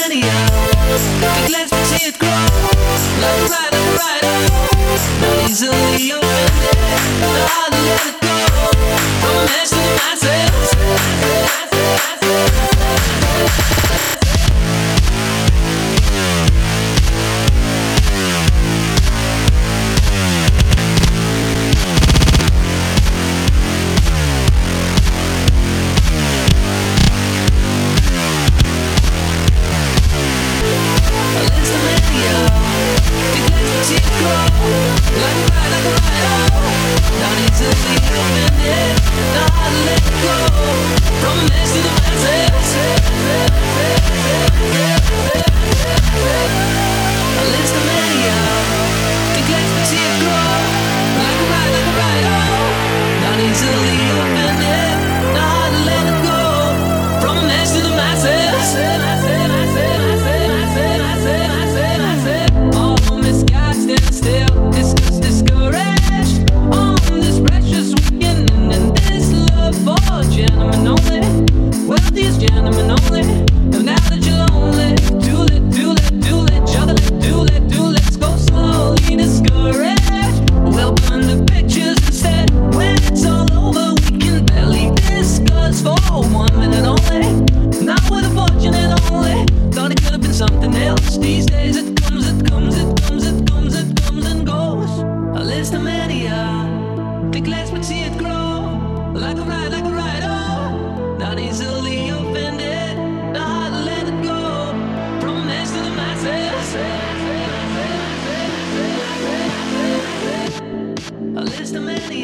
many hours. Let me teeth it grow. Like brighter, brighter. Not easily. But I let it go. I'm measuring myself.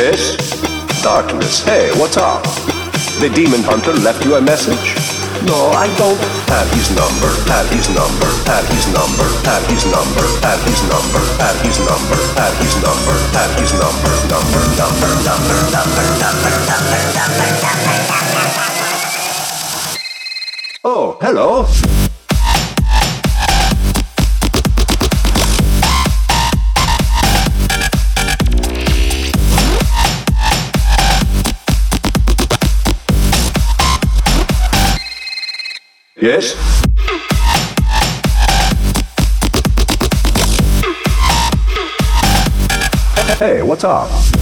Yes? Darkness. Hey, what's up? The demon hunter left you a message? No, I don't have his number, have his number, have his number, have his number, have his number, have his number, have his number, have his number, number, number, number, number, number, number, number, number. Oh, hello. Yes? Hey, what's up?